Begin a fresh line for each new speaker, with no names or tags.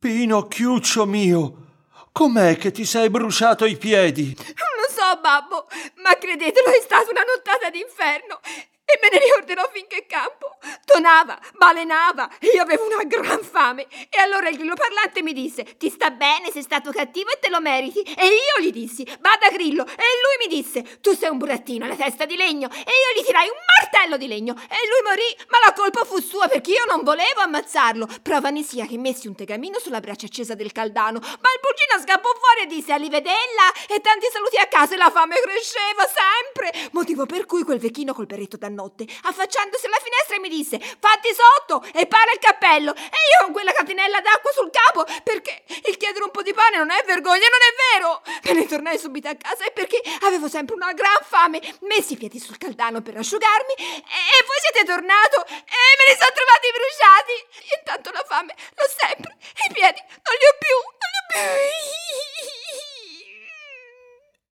Pinocchiuccio mio, com'è che ti sei bruciato i piedi?
Non lo so, babbo, ma credetelo, è stata una nottata d'inferno. E me ne ricorderò finché campo. Tonava, balenava, e io avevo una gran fame. E allora il grillo parlante mi disse: Ti sta bene, sei stato cattivo e te lo meriti. E io gli dissi: Vada grillo. E lui mi disse: Tu sei un burattino alla testa di legno. E io gli tirai un martello di legno. E lui morì, ma la colpa fu sua perché io non volevo ammazzarlo. Prova ne sia che messi un tegamino sulla braccia accesa del caldano. Ma il bugino scappò fuori e disse: Alivedella! E tanti saluti a casa e la fame cresceva sempre. Motivo per cui quel vecchino col berretto da notte, affacciandosi alla finestra, mi disse: Fatti sotto e para il cappello. E io con quella catinella d'acqua sul capo, perché il chiedere un po' di pane non è vergogna, non è vero. Me ne tornai subito a casa e perché avevo sempre una gran fame. Messi i piedi sul caldano per asciugarmi e, voi siete tornato e me li sono trovati bruciati. Intanto la fame l'ho sempre,